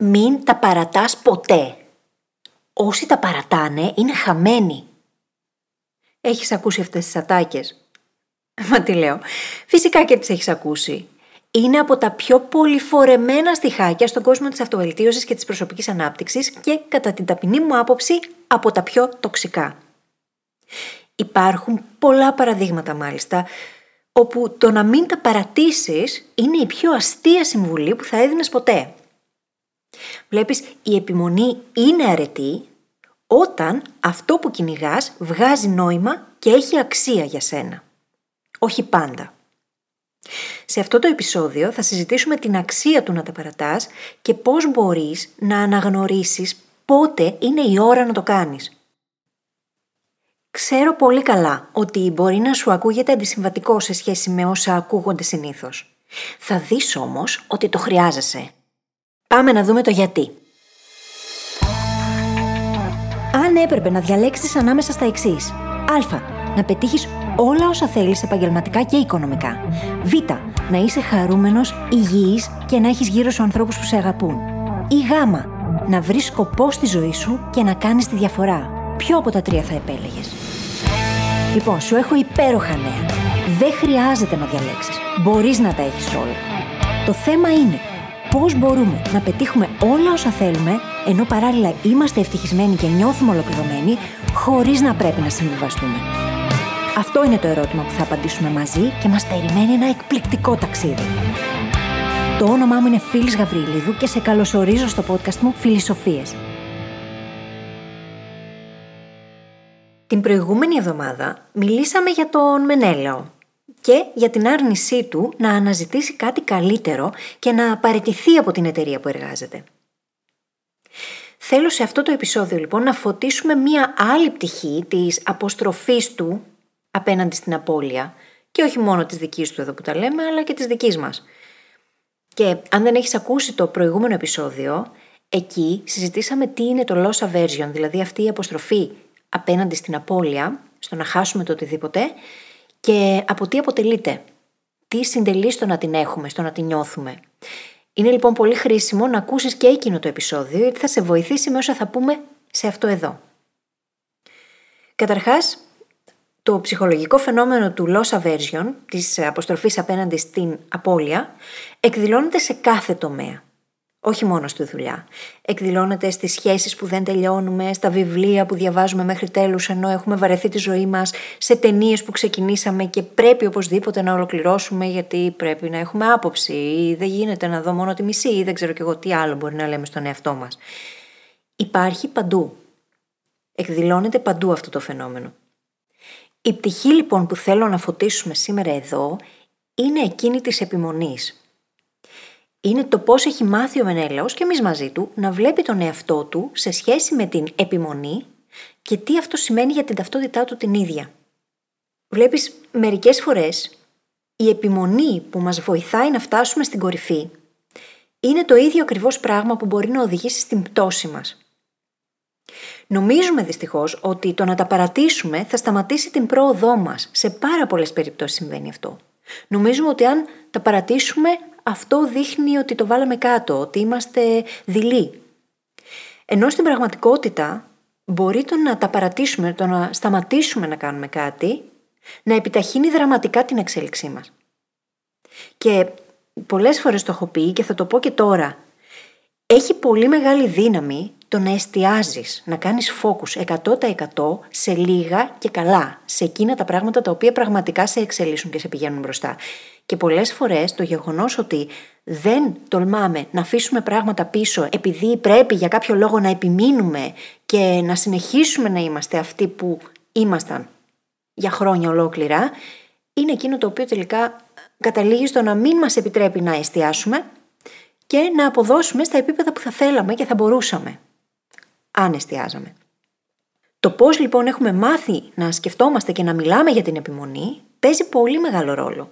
Μην τα παρατάς ποτέ. Όσοι τα παρατάνε είναι χαμένοι. Έχεις ακούσει αυτές τις ατάκες; Μα τι λέω. Φυσικά και τις έχεις ακούσει. Είναι από τα πιο πολυφορεμένα στοιχάκια στον κόσμο της αυτοβελτίωσης και της προσωπικής ανάπτυξης και κατά την ταπεινή μου άποψη από τα πιο τοξικά. Υπάρχουν πολλά παραδείγματα μάλιστα όπου το να μην τα παρατήσεις είναι η πιο αστεία συμβουλή που θα έδινες ποτέ. Βλέπεις, η επιμονή είναι αρετή όταν αυτό που κυνηγάς βγάζει νόημα και έχει αξία για σένα. Όχι πάντα. Σε αυτό το επεισόδιο θα συζητήσουμε την αξία του να τα παρατάς και πώς μπορείς να αναγνωρίσεις πότε είναι η ώρα να το κάνεις. Ξέρω πολύ καλά ότι μπορεί να σου ακούγεται αντισυμβατικό σε σχέση με όσα ακούγονται συνήθως. Θα δεις όμως ότι το χρειάζεσαι. Πάμε να δούμε το γιατί. Αν έπρεπε να διαλέξεις ανάμεσα στα εξής. Α. Να πετύχεις όλα όσα θέλεις επαγγελματικά και οικονομικά. Β. Να είσαι χαρούμενος, υγιής και να έχεις γύρω σου ανθρώπους που σε αγαπούν. Ή Γ. Να βρεις σκοπό στη ζωή σου και να κάνεις τη διαφορά. Ποιο από τα τρία θα επέλεγες; Λοιπόν, σου έχω υπέροχα νέα. Δεν χρειάζεται να διαλέξεις. Μπορείς να τα έχεις όλα. Το θέμα είναι πώς μπορούμε να πετύχουμε όλα όσα θέλουμε, ενώ παράλληλα είμαστε ευτυχισμένοι και νιώθουμε ολοκληρωμένοι, χωρίς να πρέπει να συμβιβαστούμε. Αυτό είναι το ερώτημα που θα απαντήσουμε μαζί και μας περιμένει ένα εκπληκτικό ταξίδι. Το όνομά μου είναι Φίλης Γαβρίλιδου και σε καλωσορίζω στο podcast μου Φιλισοφίες. Την προηγούμενη εβδομάδα μιλήσαμε για τον Μενέλαο και για την άρνησή του να αναζητήσει κάτι καλύτερο και να παραιτηθεί από την εταιρεία που εργάζεται. Θέλω σε αυτό το επεισόδιο λοιπόν να φωτίσουμε μία άλλη πτυχή της αποστροφής του απέναντι στην απώλεια και όχι μόνο της δικής του εδώ που τα λέμε αλλά και της δικής μας. Και αν δεν έχεις ακούσει το προηγούμενο επεισόδιο, εκεί συζητήσαμε τι είναι το loss aversion, δηλαδή αυτή η αποστροφή απέναντι στην απώλεια, στο να χάσουμε το οτιδήποτε και από τι αποτελείται; Τι συντελείς στο να την έχουμε, στο να την νιώθουμε; Είναι λοιπόν πολύ χρήσιμο να ακούσεις και εκείνο το επεισόδιο γιατί θα σε βοηθήσει με όσα θα πούμε σε αυτό εδώ. Καταρχάς, το ψυχολογικό φαινόμενο του loss aversion, της αποστροφής απέναντι στην απώλεια, εκδηλώνεται σε κάθε τομέα όχι μόνο στη δουλειά. Εκδηλώνεται στις σχέσεις που δεν τελειώνουμε, στα βιβλία που διαβάζουμε μέχρι τέλους ενώ έχουμε βαρεθεί τη ζωή μας, σε ταινίες που ξεκινήσαμε και πρέπει οπωσδήποτε να ολοκληρώσουμε γιατί πρέπει να έχουμε άποψη ή δεν γίνεται να δω μόνο τη μισή ή δεν ξέρω κι εγώ τι άλλο μπορεί να λέμε στον εαυτό μας. Υπάρχει παντού. Εκδηλώνεται παντού αυτό το φαινόμενο. Η πτυχή λοιπόν που θέλω να φωτίσουμε σήμερα εδώ είναι εκείνη της επιμονής είναι το πώς έχει μάθει ο Μενέλαος και εμείς μαζί του να βλέπει τον εαυτό του σε σχέση με την επιμονή και τι αυτό σημαίνει για την ταυτότητά του την ίδια. Βλέπεις, μερικές φορές η επιμονή που μας βοηθάει να φτάσουμε στην κορυφή είναι το ίδιο ακριβώς πράγμα που μπορεί να οδηγήσει στην πτώση μας. Νομίζουμε δυστυχώς ότι το να τα παρατήσουμε θα σταματήσει την πρόοδό μας. Σε πάρα πολλές περιπτώσεις συμβαίνει αυτό. Νομίζουμε ότι αν τα παρατήσουμε, αυτό δείχνει ότι το βάλαμε κάτω, ότι είμαστε δειλοί. Ενώ στην πραγματικότητα μπορεί το να τα παρατήσουμε, το να σταματήσουμε να κάνουμε κάτι, να επιταχύνει δραματικά την εξέλιξή μας. Και πολλές φορές το έχω πει και θα το πω και τώρα, έχει πολύ μεγάλη δύναμη το να εστιάζεις, να κάνεις focus 100% σε λίγα και καλά, σε εκείνα τα πράγματα τα οποία πραγματικά σε εξελίσσουν και σε πηγαίνουν μπροστά. Και πολλές φορές το γεγονός ότι δεν τολμάμε να αφήσουμε πράγματα πίσω επειδή πρέπει για κάποιο λόγο να επιμείνουμε και να συνεχίσουμε να είμαστε αυτοί που ήμασταν για χρόνια ολόκληρα, είναι εκείνο το οποίο τελικά καταλήγει στο να μην μας επιτρέπει να εστιάσουμε και να αποδώσουμε στα επίπεδα που θα θέλαμε και θα μπορούσαμε, αν εστιάζαμε. Το πώς λοιπόν έχουμε μάθει να σκεφτόμαστε και να μιλάμε για την επιμονή παίζει πολύ μεγάλο ρόλο.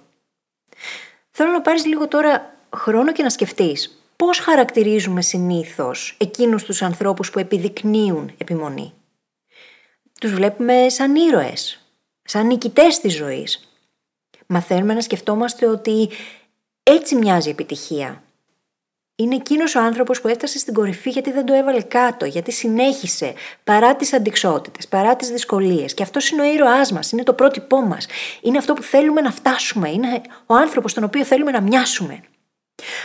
Θέλω να πάρεις λίγο τώρα χρόνο και να σκεφτείς πώς χαρακτηρίζουμε συνήθως εκείνους τους ανθρώπους που επιδεικνύουν επιμονή. Τους βλέπουμε σαν ήρωες, σαν νικητές της ζωής. Μαθαίνουμε να σκεφτόμαστε ότι έτσι μοιάζει η επιτυχία. Είναι εκείνος ο άνθρωπος που έφτασε στην κορυφή γιατί δεν το έβαλε κάτω, γιατί συνέχισε παρά τις αντικσότητες, παρά τις δυσκολίες. Και αυτός είναι ο ήρωάς μας, είναι το πρότυπό μας. Είναι αυτό που θέλουμε να φτάσουμε, είναι ο άνθρωπος τον οποίο θέλουμε να μοιάσουμε.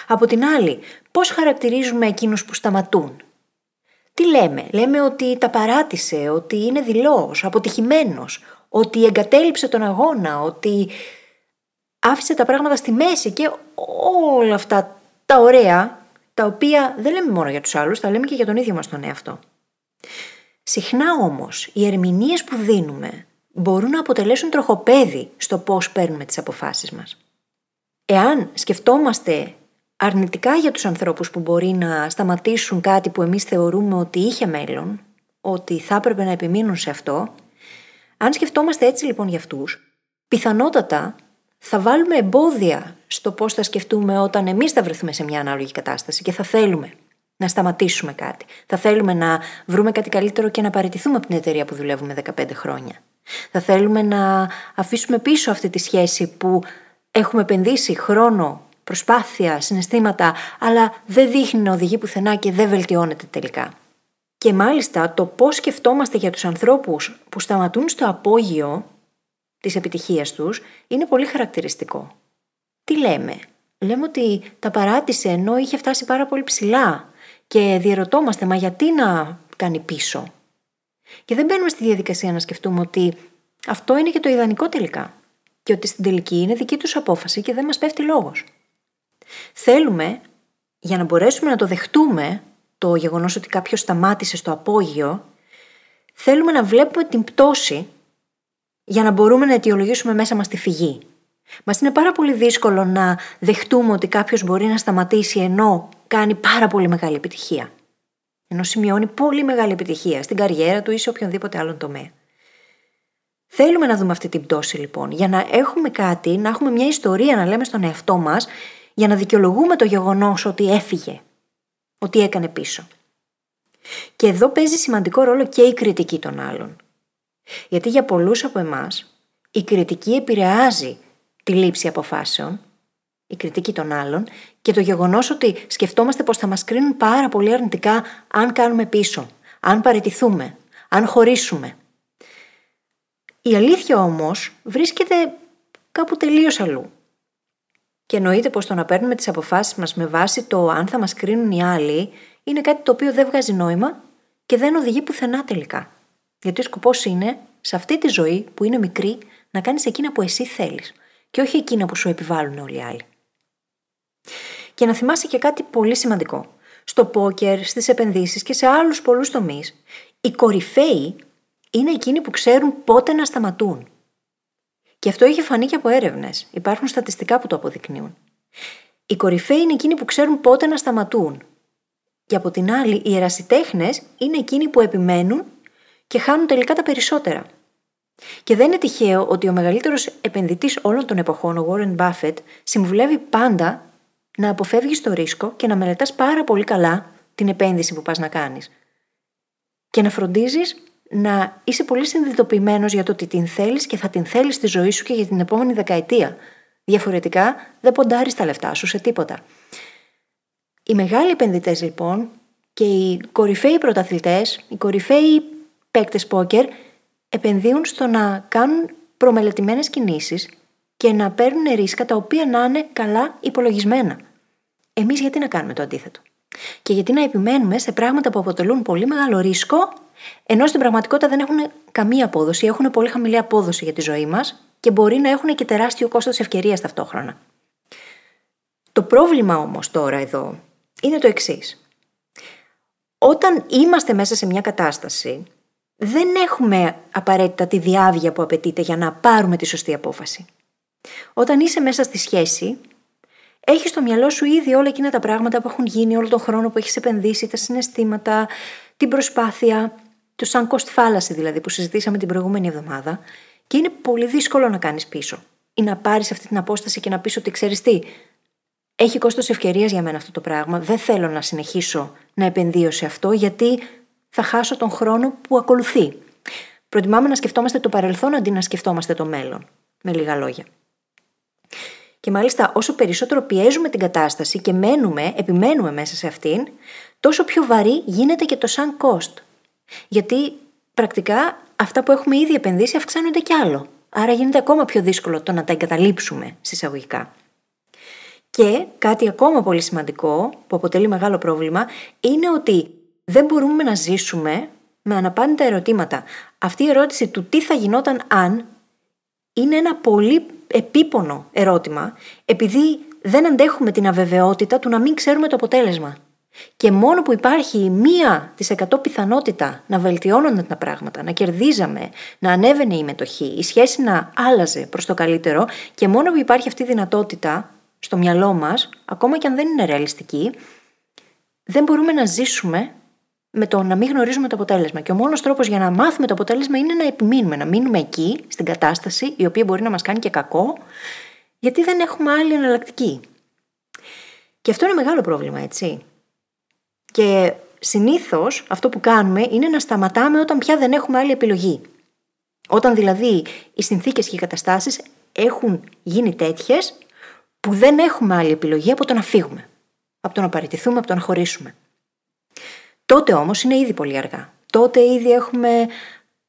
Από την άλλη, πώς χαρακτηρίζουμε εκείνους που σταματούν; Τι λέμε, λέμε ότι τα παράτησε, ότι είναι δηλός, αποτυχημένος, ότι εγκατέλειψε τον αγώνα, ότι άφησε τα πράγματα στη μέση και όλα αυτά τα ωραία τα οποία δεν λέμε μόνο για τους άλλους, τα λέμε και για τον ίδιο μας τον εαυτό. Συχνά όμως οι ερμηνείες που δίνουμε μπορούν να αποτελέσουν τροχοπέδι στο πώς παίρνουμε τις αποφάσεις μας. Εάν σκεφτόμαστε αρνητικά για τους ανθρώπους που μπορεί να σταματήσουν κάτι που εμείς θεωρούμε ότι είχε μέλλον, ότι θα έπρεπε να επιμείνουν σε αυτό, αν σκεφτόμαστε έτσι λοιπόν για αυτούς, πιθανότατα θα βάλουμε εμπόδια στο πώς θα σκεφτούμε όταν εμείς θα βρεθούμε σε μια ανάλογη κατάσταση και θα θέλουμε να σταματήσουμε κάτι. Θα θέλουμε να βρούμε κάτι καλύτερο και να παραιτηθούμε από την εταιρεία που δουλεύουμε 15 χρόνια. Θα θέλουμε να αφήσουμε πίσω αυτή τη σχέση που έχουμε επενδύσει χρόνο, προσπάθεια, συναισθήματα, αλλά δεν δείχνει να οδηγεί πουθενά και δεν βελτιώνεται τελικά. Και μάλιστα το πώς σκεφτόμαστε για τους ανθρώπους που σταματούν στο απόγειο τη επιτυχία τους είναι πολύ χαρακτηριστικό. Τι λέμε, λέμε ότι τα παράτησε ενώ είχε φτάσει πάρα πολύ ψηλά και διαρωτόμαστε μα γιατί να κάνει πίσω; Και δεν μπαίνουμε στη διαδικασία να σκεφτούμε ότι αυτό είναι και το ιδανικό τελικά και ότι στην τελική είναι δική τους απόφαση και δεν μας πέφτει λόγος. Θέλουμε, για να μπορέσουμε να το δεχτούμε το γεγονός ότι κάποιος σταμάτησε στο απόγειο, θέλουμε να βλέπουμε την πτώση για να μπορούμε να αιτιολογήσουμε μέσα μας τη φυγή. Μας είναι πάρα πολύ δύσκολο να δεχτούμε ότι κάποιος μπορεί να σταματήσει ενώ κάνει πάρα πολύ μεγάλη επιτυχία. Ενώ σημειώνει πολύ μεγάλη επιτυχία στην καριέρα του ή σε οποιονδήποτε άλλον τομέα. Θέλουμε να δούμε αυτή την πτώση λοιπόν, για να έχουμε κάτι, να έχουμε μια ιστορία να λέμε στον εαυτό μας, για να δικαιολογούμε το γεγονός ότι έφυγε, ότι έκανε πίσω. Και εδώ παίζει σημαντικό ρόλο και η κριτική των άλλων. Γιατί για πολλούς από εμάς η κριτική επηρεάζει τη λήψη αποφάσεων, η κριτική των άλλων και το γεγονός ότι σκεφτόμαστε πως θα μας κρίνουν πάρα πολύ αρνητικά αν κάνουμε πίσω, αν παραιτηθούμε, αν χωρίσουμε. Η αλήθεια όμως βρίσκεται κάπου τελείως αλλού. Και εννοείται πως το να παίρνουμε τις αποφάσεις μας με βάση το αν θα μας κρίνουν οι άλλοι είναι κάτι το οποίο δεν βγάζει νόημα και δεν οδηγεί πουθενά τελικά. Γιατί ο σκοπός είναι σε αυτή τη ζωή που είναι μικρή να κάνεις εκείνα που εσύ θέλεις και όχι εκείνα που σου επιβάλλουν όλοι οι άλλοι. Και να θυμάσαι και κάτι πολύ σημαντικό. Στο πόκερ, στις επενδύσεις και σε άλλους πολλούς τομείς, οι κορυφαίοι είναι εκείνοι που ξέρουν πότε να σταματούν. Και αυτό έχει φανεί και από έρευνες. Υπάρχουν στατιστικά που το αποδεικνύουν. Οι κορυφαίοι είναι εκείνοι που ξέρουν πότε να σταματούν. Και από την άλλη, οι ερασιτέχνες είναι εκείνοι που επιμένουν και χάνουν τελικά τα περισσότερα. Και δεν είναι τυχαίο ότι ο μεγαλύτερος επενδυτής όλων των εποχών, ο Warren Buffett, συμβουλεύει πάντα να αποφεύγεις το ρίσκο και να μελετάς πάρα πολύ καλά την επένδυση που πας να κάνεις. Και να φροντίζεις να είσαι πολύ συνειδητοποιημένος για το ότι την θέλεις και θα την θέλεις στη ζωή σου και για την επόμενη δεκαετία. Διαφορετικά δεν ποντάρεις τα λεφτά σου σε τίποτα. Οι μεγάλοι επενδυτές λοιπόν και οι κορυφαίοι πρωταθλητές, οι κορυφαίοι παίκτες πόκερ επενδύουν στο να κάνουν προμελετημένες κινήσεις και να παίρνουν ρίσκα τα οποία να είναι καλά υπολογισμένα. Εμείς γιατί να κάνουμε το αντίθετο; Και γιατί να επιμένουμε σε πράγματα που αποτελούν πολύ μεγάλο ρίσκο, ενώ στην πραγματικότητα δεν έχουν καμία απόδοση, έχουν πολύ χαμηλή απόδοση για τη ζωή μας και μπορεί να έχουν και τεράστιο κόστος ευκαιρίας ταυτόχρονα. Το πρόβλημα όμως τώρα εδώ είναι το εξής. Όταν είμαστε μέσα σε μια κατάσταση δεν έχουμε απαραίτητα τη διάβια που απαιτείται για να πάρουμε τη σωστή απόφαση. Όταν είσαι μέσα στη σχέση, έχεις στο μυαλό σου ήδη όλα εκείνα τα πράγματα που έχουν γίνει, όλο τον χρόνο που έχεις επενδύσει, τα συναισθήματα, την προσπάθεια, το σαν cost fallacy δηλαδή που συζητήσαμε την προηγούμενη εβδομάδα, και είναι πολύ δύσκολο να κάνεις πίσω. Ή να πάρεις αυτή την απόσταση και να πεις ότι ξέρεις τι, έχει κόστος ευκαιρίας για μένα αυτό το πράγμα. Δεν θέλω να συνεχίσω να επενδύω σε αυτό, γιατί θα χάσω τον χρόνο που ακολουθεί. Προτιμάμε να σκεφτόμαστε το παρελθόν αντί να σκεφτόμαστε το μέλλον. Με λίγα λόγια. Και μάλιστα όσο περισσότερο πιέζουμε την κατάσταση και μένουμε, επιμένουμε μέσα σε αυτήν, τόσο πιο βαρύ γίνεται και το σαν cost. Γιατί πρακτικά αυτά που έχουμε ήδη επενδύσει αυξάνονται κι άλλο. Άρα γίνεται ακόμα πιο δύσκολο το να τα εγκαταλείψουμε συσσαγωγικά. Και κάτι ακόμα πολύ σημαντικό που αποτελεί μεγάλο πρόβλημα είναι ότι δεν μπορούμε να ζήσουμε με αναπάντητα ερωτήματα. Αυτή η ερώτηση του τι θα γινόταν αν είναι ένα πολύ επίπονο ερώτημα επειδή δεν αντέχουμε την αβεβαιότητα του να μην ξέρουμε το αποτέλεσμα. Και μόνο που υπάρχει μία της εκατό πιθανότητα να βελτιώνονταν τα πράγματα, να κερδίζαμε, να ανέβαινε η μετοχή, η σχέση να άλλαζε προς το καλύτερο και μόνο που υπάρχει αυτή η δυνατότητα στο μυαλό μας, ακόμα και αν δεν είναι ρεαλιστική, δεν μπορούμε να ζήσουμε με το να μην γνωρίζουμε το αποτέλεσμα. Και ο μόνος τρόπος για να μάθουμε το αποτέλεσμα είναι να επιμείνουμε, να μείνουμε εκεί, στην κατάσταση, η οποία μπορεί να μας κάνει και κακό, γιατί δεν έχουμε άλλη εναλλακτική. Και αυτό είναι μεγάλο πρόβλημα, έτσι. Και συνήθως αυτό που κάνουμε είναι να σταματάμε όταν πια δεν έχουμε άλλη επιλογή. Όταν δηλαδή οι συνθήκες και οι καταστάσεις έχουν γίνει τέτοιες που δεν έχουμε άλλη επιλογή από το να φύγουμε. Από το να παραιτηθούμε, από το να χωρίσουμε. Τότε όμως είναι ήδη πολύ αργά. Τότε ήδη έχουμε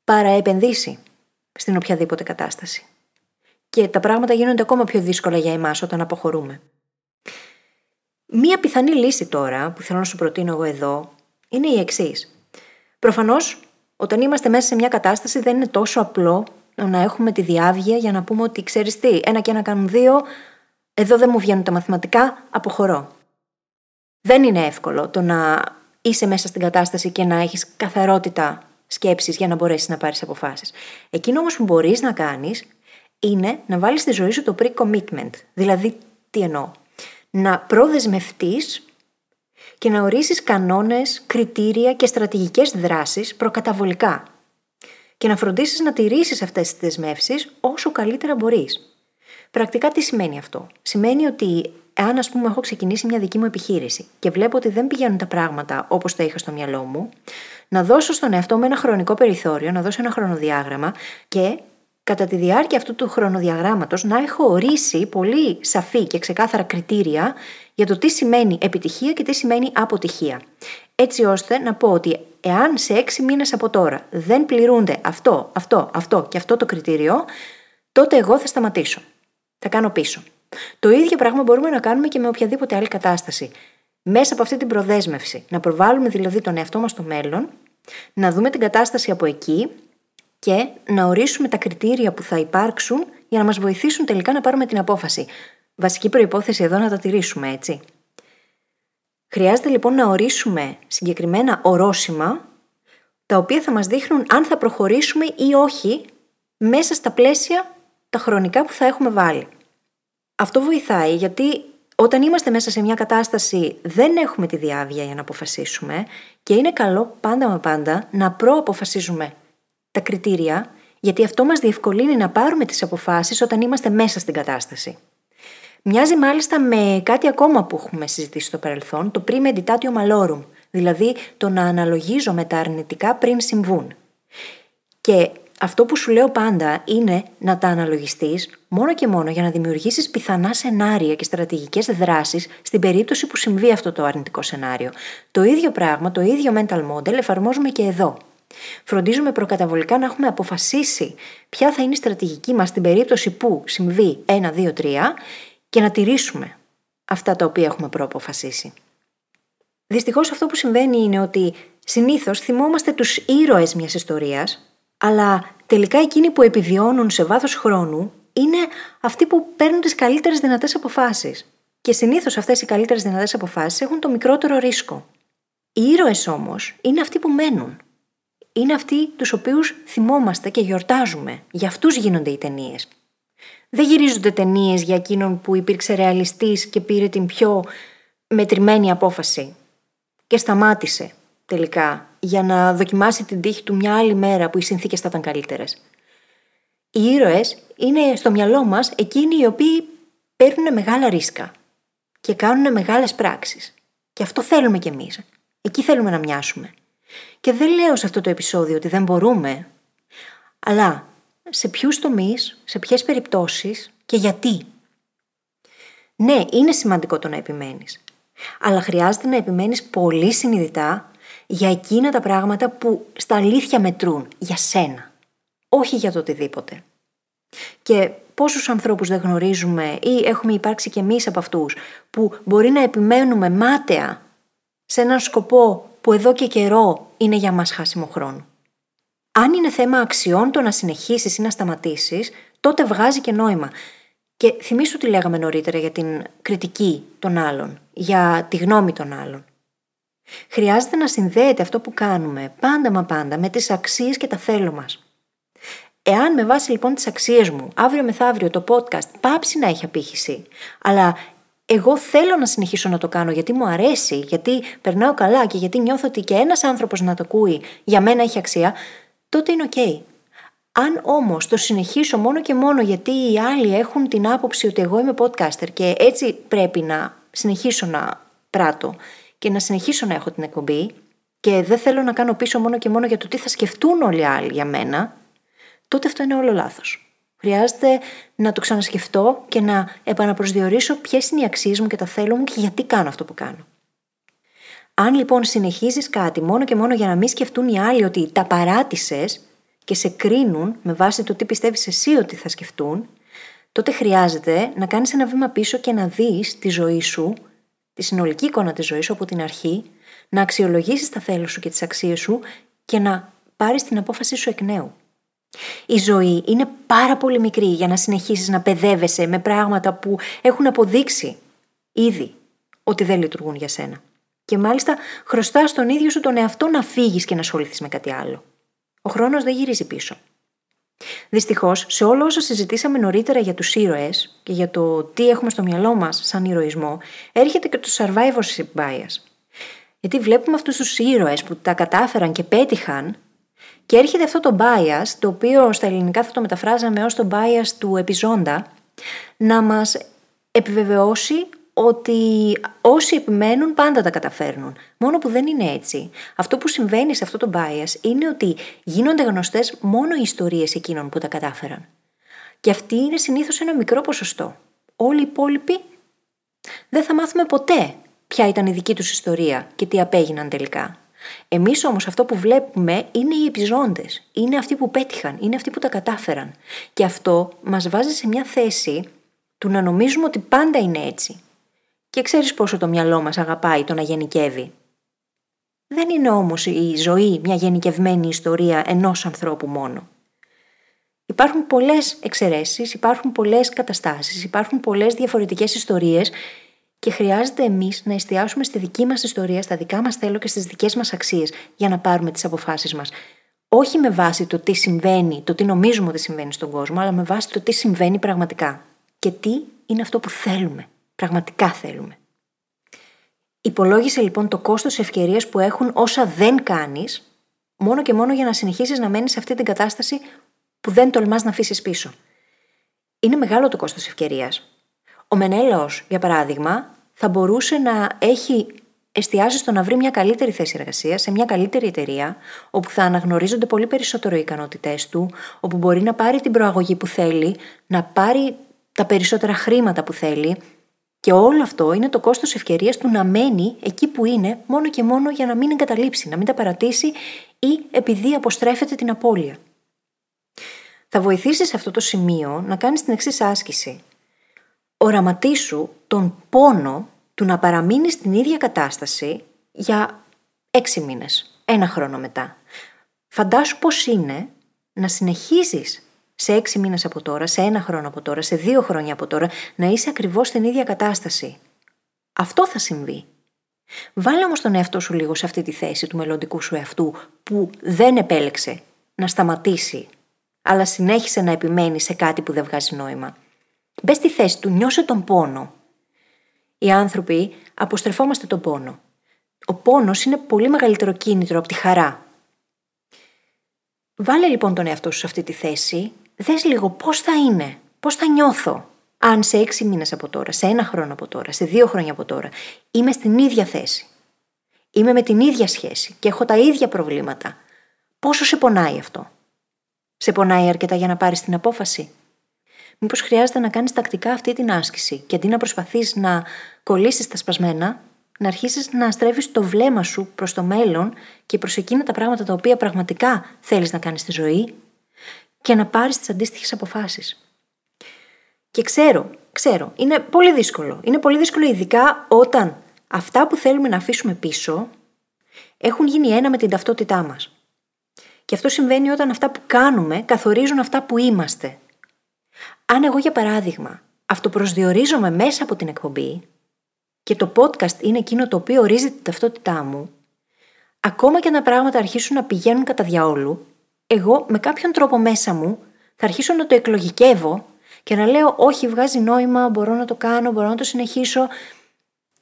παραεπενδύσει στην οποιαδήποτε κατάσταση. Και τα πράγματα γίνονται ακόμα πιο δύσκολα για εμάς όταν αποχωρούμε. Μία πιθανή λύση τώρα που θέλω να σου προτείνω εγώ εδώ είναι η εξής. Προφανώς, όταν είμαστε μέσα σε μια κατάσταση, δεν είναι τόσο απλό να έχουμε τη διάβγεια για να πούμε ότι ξέρεις τι, ένα και ένα κάνουν δύο, εδώ δεν μου βγαίνουν τα μαθηματικά, αποχωρώ. Δεν είναι εύκολο το να είσαι μέσα στην κατάσταση και να έχεις καθαρότητα σκέψης για να μπορέσεις να πάρεις αποφάσεις. Εκείνο όμως που μπορείς να κάνεις είναι να βάλεις στη ζωή σου το pre-commitment. Δηλαδή, τι εννοώ; Να προδεσμευτείς και να ορίσεις κανόνες, κριτήρια και στρατηγικές δράσεις προκαταβολικά και να φροντίσεις να τηρήσεις αυτές τις δεσμεύσεις όσο καλύτερα μπορείς. Πρακτικά τι σημαίνει αυτό; Σημαίνει ότι εάν ας πούμε έχω ξεκινήσει μια δική μου επιχείρηση και βλέπω ότι δεν πηγαίνουν τα πράγματα όπως τα είχα στο μυαλό μου, να δώσω στον εαυτό μου ένα χρονικό περιθώριο, να δώσω ένα χρονοδιάγραμμα και κατά τη διάρκεια αυτού του χρονοδιαγράμματος να έχω ορίσει πολύ σαφή και ξεκάθαρα κριτήρια για το τι σημαίνει επιτυχία και τι σημαίνει αποτυχία. Έτσι ώστε να πω ότι εάν σε έξι μήνες από τώρα δεν πληρούνται αυτό, αυτό, αυτό και αυτό το κριτήριο, τότε εγώ θα σταματήσω. Θα κάνω πίσω. Το ίδιο πράγμα μπορούμε να κάνουμε και με οποιαδήποτε άλλη κατάσταση. Μέσα από αυτή την προδέσμευση. Να προβάλλουμε δηλαδή τον εαυτό μας στο μέλλον, να δούμε την κατάσταση από εκεί και να ορίσουμε τα κριτήρια που θα υπάρξουν για να μας βοηθήσουν τελικά να πάρουμε την απόφαση. Βασική προπόθεση εδώ να τα τηρήσουμε, έτσι. Χρειάζεται λοιπόν να ορίσουμε συγκεκριμένα ορόσημα τα οποία θα μας δείχνουν αν θα προχωρήσουμε ή όχι μέσα στα πλαίσια τα χρονικά που θα έχουμε βάλει. Αυτό βοηθάει γιατί όταν είμαστε μέσα σε μια κατάσταση δεν έχουμε τη διάβια για να αποφασίσουμε και είναι καλό πάντα με πάντα να προαποφασίζουμε τα κριτήρια γιατί αυτό μας διευκολύνει να πάρουμε τις αποφάσεις όταν είμαστε μέσα στην κατάσταση. Μοιάζει μάλιστα με κάτι ακόμα που έχουμε συζητήσει στο παρελθόν, το premeditatio malorum, δηλαδή το να αναλογίζουμε τα αρνητικά πριν συμβούν. Και αυτό που σου λέω πάντα είναι να τα αναλογιστείς μόνο και μόνο για να δημιουργήσεις πιθανά σενάρια και στρατηγικές δράσεις στην περίπτωση που συμβεί αυτό το αρνητικό σενάριο. Το ίδιο πράγμα, το ίδιο mental model εφαρμόζουμε και εδώ. Φροντίζουμε προκαταβολικά να έχουμε αποφασίσει ποια θα είναι η στρατηγική μας στην περίπτωση που συμβεί 1, 2, 3 και να τηρήσουμε αυτά τα οποία έχουμε προαποφασίσει. Δυστυχώς αυτό που συμβαίνει είναι ότι συνήθως θυμόμαστε τους ήρωες μιας ιστορίας αλλά τελικά εκείνοι που επιβιώνουν σε βάθος χρόνου είναι αυτοί που παίρνουν τις καλύτερες δυνατές αποφάσεις. Και συνήθως αυτές οι καλύτερες δυνατές αποφάσεις έχουν το μικρότερο ρίσκο. Οι ήρωες όμως είναι αυτοί που μένουν. Είναι αυτοί τους οποίους θυμόμαστε και γιορτάζουμε. Για αυτούς γίνονται οι ταινίες. Δεν γυρίζονται ταινίες για εκείνον που υπήρξε ρεαλιστής και πήρε την πιο μετρημένη απόφαση. Και σταμάτησε τελικά για να δοκιμάσει την τύχη του μια άλλη μέρα που οι συνθήκες θα ήταν καλύτερες. Οι ήρωες είναι στο μυαλό μας εκείνοι οι οποίοι παίρνουν μεγάλα ρίσκα και κάνουν μεγάλες πράξεις. Και αυτό θέλουμε κι εμείς. Εκεί θέλουμε να μοιάσουμε. Και δεν λέω σε αυτό το επεισόδιο ότι δεν μπορούμε, αλλά σε ποιους τομείς, σε ποιες περιπτώσεις και γιατί. Ναι, είναι σημαντικό το να επιμένεις. Αλλά χρειάζεται να επιμένεις πολύ συνειδητά για εκείνα τα πράγματα που στα αλήθεια μετρούν για σένα. Όχι για το οτιδήποτε. Και πόσους ανθρώπους δεν γνωρίζουμε ή έχουμε υπάρξει κι εμείς από αυτούς που μπορεί να επιμένουμε μάταια σε έναν σκοπό που εδώ και καιρό είναι για μας χάσιμο χρόνο. Αν είναι θέμα αξιών το να συνεχίσεις ή να σταματήσεις, τότε βγάζει και νόημα. Και θυμίσου τι λέγαμε νωρίτερα για την κριτική των άλλων, για τη γνώμη των άλλων. Χρειάζεται να συνδέεται αυτό που κάνουμε πάντα μα πάντα με τις αξίες και τα θέλω μας. Εάν με βάση λοιπόν τις αξίες μου, αύριο μεθαύριο το podcast πάψει να έχει απήχηση, αλλά εγώ θέλω να συνεχίσω να το κάνω γιατί μου αρέσει, γιατί περνάω καλά και γιατί νιώθω ότι και ένας άνθρωπος να το ακούει για μένα έχει αξία, τότε είναι οκ. Αν όμως το συνεχίσω μόνο και μόνο γιατί οι άλλοι έχουν την άποψη ότι εγώ είμαι podcaster και έτσι πρέπει να συνεχίσω να πράττω και να συνεχίσω να έχω την εκπομπή και δεν θέλω να κάνω πίσω μόνο και μόνο για το τι θα σκεφτούν όλοι οι άλλοι για μένα, τότε αυτό είναι όλο λάθος. Χρειάζεται να το ξανασκεφτώ και να επαναπροσδιορίσω ποιες είναι οι αξίες μου και τα θέλω μου και γιατί κάνω αυτό που κάνω. Αν λοιπόν συνεχίζεις κάτι μόνο και μόνο για να μην σκεφτούν οι άλλοι ότι τα παράτησες και σε κρίνουν με βάση το τι πιστεύεις εσύ ότι θα σκεφτούν, τότε χρειάζεται να κάνεις ένα βήμα πίσω και να δεις τη ζωή σου, τη συνολική εικόνα της ζωής σου από την αρχή, να αξιολογήσεις τα θέλω σου και τις αξίες σου και να πάρεις την απόφασή σου εκ νέου. Η ζωή είναι πάρα πολύ μικρή για να συνεχίσεις να παιδεύεσαι με πράγματα που έχουν αποδείξει ήδη ότι δεν λειτουργούν για σένα. Και μάλιστα χρωστάς τον ίδιο σου τον εαυτό να φύγεις και να ασχοληθείς με κάτι άλλο. Ο χρόνος δεν γυρίζει πίσω. Δυστυχώς, σε όλο όσα συζητήσαμε νωρίτερα για τους ήρωες και για το τι έχουμε στο μυαλό μας σαν ηρωισμό, έρχεται και το survivorship bias. Γιατί βλέπουμε αυτούς τους ήρωες που τα κατάφεραν και πέτυχαν, και έρχεται αυτό το bias, το οποίο στα ελληνικά θα το μεταφράζαμε ως το bias του επιζώντα, να μας επιβεβαιώσει ότι όσοι επιμένουν πάντα τα καταφέρνουν. Μόνο που δεν είναι έτσι. Αυτό που συμβαίνει σε αυτό το bias είναι ότι γίνονται γνωστές μόνο οι ιστορίες εκείνων που τα κατάφεραν. Και αυτή είναι συνήθως ένα μικρό ποσοστό. Όλοι οι υπόλοιποι δεν θα μάθουμε ποτέ ποια ήταν η δική τους ιστορία και τι απέγιναν τελικά. Εμείς όμως αυτό που βλέπουμε είναι οι επιζώντες. Είναι αυτοί που πέτυχαν, είναι αυτοί που τα κατάφεραν. Και αυτό μας βάζει σε μια θέση του να νομίζουμε ότι πάντα είναι έτσι. Και ξέρεις πόσο το μυαλό μας αγαπάει το να γενικεύει. Δεν είναι όμως η ζωή μια γενικευμένη ιστορία ενός ανθρώπου μόνο. Υπάρχουν πολλές εξαιρέσεις, υπάρχουν πολλές καταστάσεις, υπάρχουν πολλές διαφορετικές ιστορίες και χρειάζεται εμείς να εστιάσουμε στη δική μας ιστορία, στα δικά μας θέλω και στις δικές μας αξίες για να πάρουμε τις αποφάσεις μας. Όχι με βάση το τι συμβαίνει, το τι νομίζουμε ότι συμβαίνει στον κόσμο, αλλά με βάση το τι συμβαίνει πραγματικά. Και τι είναι αυτό που θέλουμε. Πραγματικά θέλουμε. Υπολόγισε λοιπόν το κόστος ευκαιρίας που έχουν όσα δεν κάνεις, μόνο και μόνο για να συνεχίσεις να μένεις σε αυτή την κατάσταση που δεν τολμάς να αφήσεις πίσω. Είναι μεγάλο το κόστος ευκαιρίας. Ο Μενέλαος, για παράδειγμα, θα μπορούσε να έχει εστιάσει στο να βρει μια καλύτερη θέση εργασίας σε μια καλύτερη εταιρεία, όπου θα αναγνωρίζονται πολύ περισσότερο οι ικανότητές του, όπου μπορεί να πάρει την προαγωγή που θέλει, να πάρει τα περισσότερα χρήματα που θέλει. Και όλο αυτό είναι το κόστος ευκαιρίας του να μένει εκεί που είναι, μόνο και μόνο για να μην εγκαταλείψει, να μην τα παρατήσει ή επειδή αποστρέφεται την απώλεια. Θα βοηθήσεις σε αυτό το σημείο να κάνεις την εξής άσκηση οραματίσου τον πόνο του να παραμείνει στην ίδια κατάσταση για έξι μήνες, ένα χρόνο μετά. Φαντάσου πώς είναι να συνεχίζεις σε έξι μήνες από τώρα, σε ένα χρόνο από τώρα, σε δύο χρόνια από τώρα, να είσαι ακριβώς στην ίδια κατάσταση. Αυτό θα συμβεί. Βάλε όμως τον εαυτό σου λίγο σε αυτή τη θέση του μελλοντικού σου εαυτού που δεν επέλεξε να σταματήσει, αλλά συνέχισε να επιμένει σε κάτι που δεν βγάζει νόημα. Μπες στη θέση του, νιώσε τον πόνο. Οι άνθρωποι αποστρεφόμαστε τον πόνο. Ο πόνος είναι πολύ μεγαλύτερο κίνητρο από τη χαρά. Βάλε λοιπόν τον εαυτό σου σε αυτή τη θέση, δες λίγο πώς θα είναι, πώς θα νιώθω. Αν σε έξι μήνες από τώρα, σε ένα χρόνο από τώρα, σε δύο χρόνια από τώρα, είμαι στην ίδια θέση. Είμαι με την ίδια σχέση και έχω τα ίδια προβλήματα. Πόσο σε πονάει αυτό; Σε πονάει αρκετά για να πάρεις την απόφαση; Μήπως χρειάζεται να κάνεις τακτικά αυτή την άσκηση και αντί να προσπαθείς να κολλήσεις τα σπασμένα, να αρχίσεις να στρέφεις το βλέμμα σου προς το μέλλον και προς εκείνα τα πράγματα τα οποία πραγματικά θέλεις να κάνεις στη ζωή; Και να πάρεις τις αντίστοιχες αποφάσεις. Και ξέρω, ξέρω, είναι πολύ δύσκολο. Είναι πολύ δύσκολο ειδικά όταν αυτά που θέλουμε να αφήσουμε πίσω έχουν γίνει ένα με την ταυτότητά μας. Και αυτό συμβαίνει όταν αυτά που κάνουμε καθορίζουν αυτά που είμαστε. Αν εγώ, για παράδειγμα, αυτοπροσδιορίζομαι μέσα από την εκπομπή και το podcast είναι εκείνο το οποίο ορίζει την ταυτότητά μου, ακόμα και αν τα πράγματα αρχίσουν να πηγαίνουν κατά διαόλου, εγώ με κάποιον τρόπο μέσα μου θα αρχίσω να το εκλογικεύω και να λέω όχι βγάζει νόημα, μπορώ να το κάνω, μπορώ να το συνεχίσω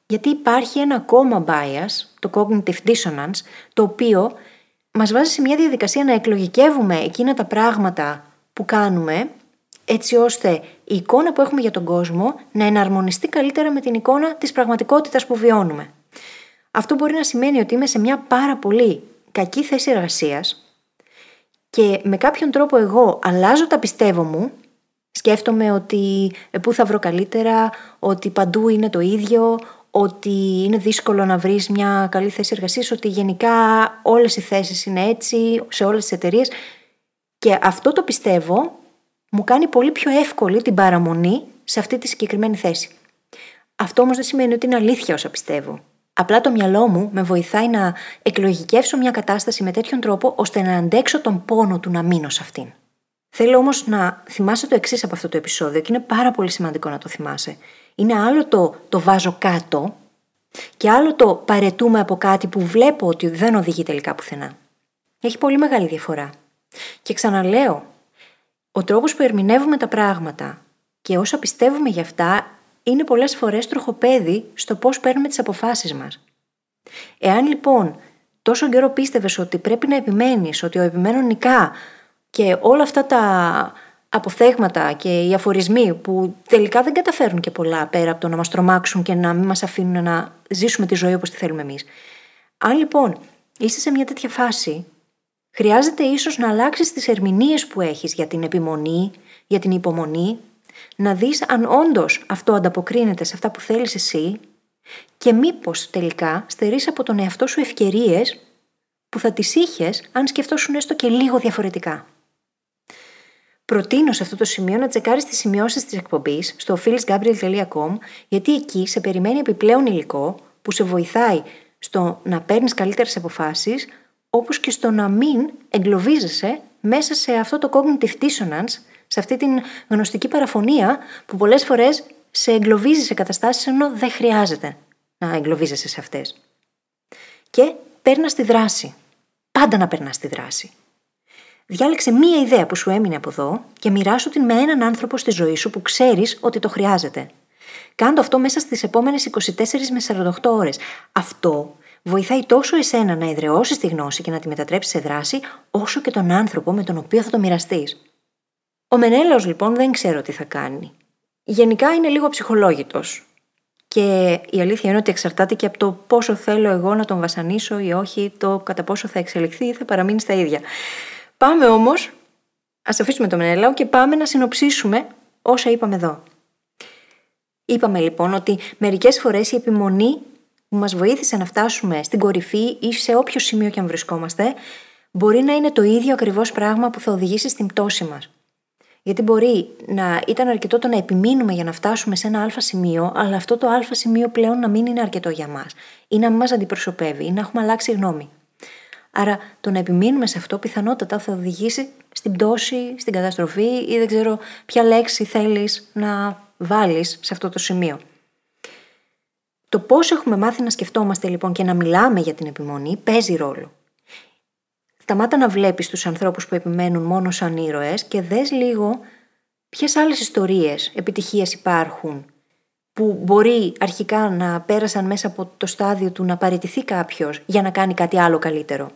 γιατί υπάρχει ένα ακόμα bias, το cognitive dissonance, το οποίο μας βάζει σε μια διαδικασία να εκλογικεύουμε εκείνα τα πράγματα που κάνουμε έτσι ώστε η εικόνα που έχουμε για τον κόσμο να εναρμονιστεί καλύτερα με την εικόνα της πραγματικότητας που βιώνουμε. Αυτό μπορεί να σημαίνει ότι είμαι σε μια πάρα πολύ κακή θέση εργασίας και με κάποιον τρόπο εγώ αλλάζω τα πιστεύω μου, σκέφτομαι ότι ε, πού θα βρω καλύτερα, ότι παντού είναι το ίδιο, ότι είναι δύσκολο να βρεις μια καλή θέση εργασίας, ότι γενικά όλες οι θέσεις είναι έτσι σε όλες τις εταιρείες. Και αυτό το πιστεύω μου κάνει πολύ πιο εύκολη την παραμονή σε αυτή τη συγκεκριμένη θέση. Αυτό όμως δεν σημαίνει ότι είναι αλήθεια όσα πιστεύω. Απλά το μυαλό μου με βοηθάει να εκλογικεύσω μια κατάσταση με τέτοιον τρόπο ώστε να αντέξω τον πόνο του να μείνω σε αυτήν. Θέλω όμως να θυμάσαι το εξής από αυτό το επεισόδιο και είναι πάρα πολύ σημαντικό να το θυμάσαι. Είναι άλλο το το βάζω κάτω και άλλο το παρετούμε από κάτι που βλέπω ότι δεν οδηγεί τελικά πουθενά. Έχει πολύ μεγάλη διαφορά. Και ξαναλέω, ο τρόπος που ερμηνεύουμε τα πράγματα και όσα πιστεύουμε γι' αυτά είναι πολλές φορές τροχοπέδι στο πώς παίρνουμε τις αποφάσεις μας. Εάν λοιπόν τόσο καιρό πίστευες ότι πρέπει να επιμένεις, ότι ο επιμένων νικά και όλα αυτά τα αποθέγματα και οι αφορισμοί που τελικά δεν καταφέρουν και πολλά πέρα από το να μας τρομάξουν και να μην μας αφήνουν να ζήσουμε τη ζωή όπως τη θέλουμε εμείς. Αν λοιπόν είσαι σε μια τέτοια φάση, χρειάζεται ίσως να αλλάξεις τις ερμηνείες που έχεις για την επιμονή, για την υπομονή, να δεις αν όντως αυτό ανταποκρίνεται σε αυτά που θέλεις εσύ και μήπως τελικά στερείς από τον εαυτό σου ευκαιρίες που θα τις είχες αν σκεφτόσουν έστω και λίγο διαφορετικά. Προτείνω σε αυτό το σημείο να τσεκάρεις τις σημειώσεις της εκπομπής στο phyllisgabriel.com, γιατί εκεί σε περιμένει επιπλέον υλικό που σε βοηθάει στο να παίρνεις καλύτερες αποφάσεις, όπως και στο να μην εγκλωβίζεσαι μέσα σε αυτό το cognitive dissonance, σε αυτή την γνωστική παραφωνία που πολλές φορές σε εγκλωβίζει σε καταστάσεις ενώ δεν χρειάζεται να εγκλωβίζεσαι σε αυτές. Και παίρνας τη δράση. Πάντα να περνάς τη δράση. Διάλεξε μία ιδέα που σου έμεινε από εδώ και μοιράσου την με έναν άνθρωπο στη ζωή σου που ξέρεις ότι το χρειάζεται. Κάντο αυτό μέσα στις επόμενες 24 με 48 ώρες. Αυτό βοηθάει τόσο εσένα να εδραιώσεις τη γνώση και να τη μετατρέψεις σε δράση, όσο και τον άνθρωπο με τον οποίο θα το μοιραστείς. Ο Μενέλαο λοιπόν δεν ξέρω τι θα κάνει. Γενικά είναι λίγο ψυχολόγητος. Και η αλήθεια είναι ότι εξαρτάται και από το πόσο θέλω εγώ να τον βασανίσω ή όχι, το κατά πόσο θα εξελιχθεί ή θα παραμείνει στα ίδια. Πάμε όμως, ας αφήσουμε το Μενέλαο και πάμε να συνοψίσουμε όσα είπαμε εδώ. Είπαμε λοιπόν ότι μερικές φορές η επιμονή που μας βοήθησε να φτάσουμε στην κορυφή ή σε όποιο σημείο και αν βρισκόμαστε, μπορεί να είναι το ίδιο ακριβώς πράγμα που θα οδηγήσει στην πτώση μας. Γιατί μπορεί να ήταν αρκετό το να επιμείνουμε για να φτάσουμε σε ένα αλφα σημείο, αλλά αυτό το αλφα σημείο πλέον να μην είναι αρκετό για μας, ή να μην μας αντιπροσωπεύει, ή να έχουμε αλλάξει γνώμη. Άρα το να επιμείνουμε σε αυτό πιθανότατα θα οδηγήσει στην πτώση, στην καταστροφή ή δεν ξέρω ποια λέξη θέλεις να βάλεις σε αυτό το σημείο. Το πώς έχουμε μάθει να σκεφτόμαστε λοιπόν και να μιλάμε για την επιμονή παίζει ρόλο. Σταμάτα να βλέπεις τους ανθρώπους που επιμένουν μόνο σαν ήρωες και δες λίγο ποιες άλλες ιστορίες επιτυχίες υπάρχουν που μπορεί αρχικά να πέρασαν μέσα από το στάδιο του να παραιτηθεί κάποιος για να κάνει κάτι άλλο καλύτερο.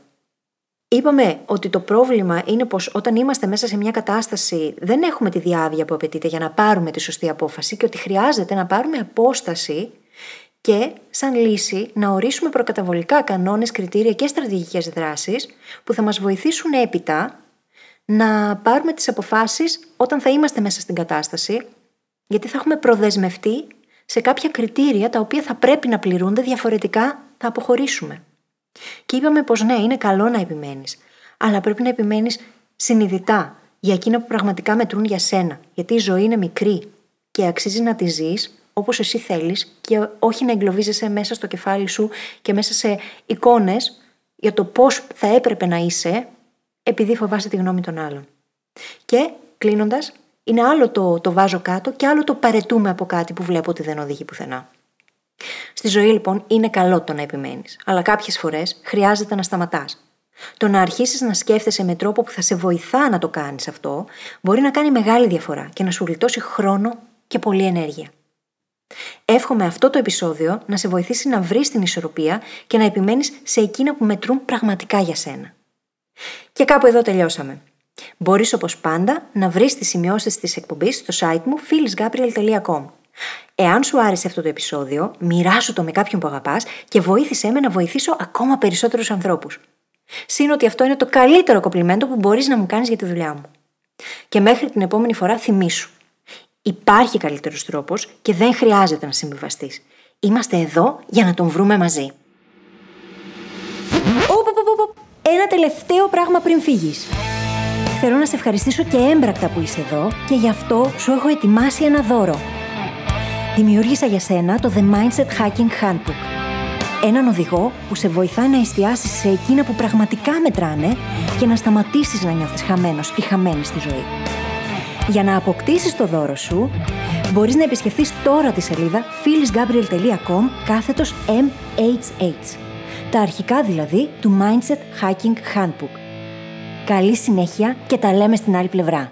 Είπαμε ότι το πρόβλημα είναι πως όταν είμαστε μέσα σε μια κατάσταση δεν έχουμε τη διάβια που απαιτείται για να πάρουμε τη σωστή απόφαση και ότι χρειάζεται να πάρουμε απόσταση και σαν λύση να ορίσουμε προκαταβολικά κανόνες, κριτήρια και στρατηγικές δράσεις που θα μας βοηθήσουν έπειτα να πάρουμε τις αποφάσεις όταν θα είμαστε μέσα στην κατάσταση, γιατί θα έχουμε προδεσμευτεί σε κάποια κριτήρια τα οποία θα πρέπει να πληρούνται, διαφορετικά θα αποχωρήσουμε. Και είπαμε πως ναι, είναι καλό να επιμένεις, αλλά πρέπει να επιμένεις συνειδητά για εκείνα που πραγματικά μετρούν για σένα, γιατί η ζωή είναι μικρή και αξίζει να τη ζεις όπως εσύ θέλεις και όχι να εγκλωβίζεσαι μέσα στο κεφάλι σου και μέσα σε εικόνες για το πώς θα έπρεπε να είσαι επειδή φοβάσαι τη γνώμη των άλλων. Και κλείνοντας, είναι άλλο το, το βάζω κάτω και άλλο το παρετούμε από κάτι που βλέπω ότι δεν οδηγεί πουθενά. Στη ζωή λοιπόν είναι καλό το να επιμένεις, αλλά κάποιες φορές χρειάζεται να σταματάς. Το να αρχίσεις να σκέφτεσαι με τρόπο που θα σε βοηθά να το κάνεις αυτό μπορεί να κάνει μεγάλη διαφορά και να σου γλιτώσει χρόνο και πολλή ενέργεια. Εύχομαι αυτό το επεισόδιο να σε βοηθήσει να βρεις την ισορροπία και να επιμένεις σε εκείνα που μετρούν πραγματικά για σένα. Και κάπου εδώ τελειώσαμε. Μπορείς όπως πάντα να βρεις τις σημειώσεις της εκπομπής στο site μου phyllisgabriel.com Εάν σου άρεσε αυτό το επεισόδιο, μοιράσου το με κάποιον που αγαπάς και βοήθησέ με να βοηθήσω ακόμα περισσότερους ανθρώπους. Συν ότι αυτό είναι το καλύτερο κοπλιμέντο που μπορείς να μου κάνεις για τη δουλειά μου. Και μέχρι την επόμενη φορά θυμήσου. Υπάρχει καλύτερος τρόπος και δεν χρειάζεται να συμβιβαστείς. Είμαστε εδώ για να τον βρούμε μαζί. Ένα τελευταίο πράγμα πριν φύγεις. Θέλω να σε ευχαριστήσω και έμπρακτα που είσαι εδώ και γι' αυτό σου έχω ετοιμάσει ένα δώρο. Δημιούργησα για σένα το The Mindset Hacking Handbook. Έναν οδηγό που σε βοηθάει να εστιάσεις σε εκείνα που πραγματικά μετράνε και να σταματήσεις να νιώθεις χαμένος ή χαμένη στη ζωή. Για να αποκτήσεις το δώρο σου, μπορείς να επισκεφθείς τώρα τη σελίδα phyllisgabriel.com κάθετος MHH τα αρχικά δηλαδή του Mindset Hacking Handbook. Καλή συνέχεια και τα λέμε στην άλλη πλευρά.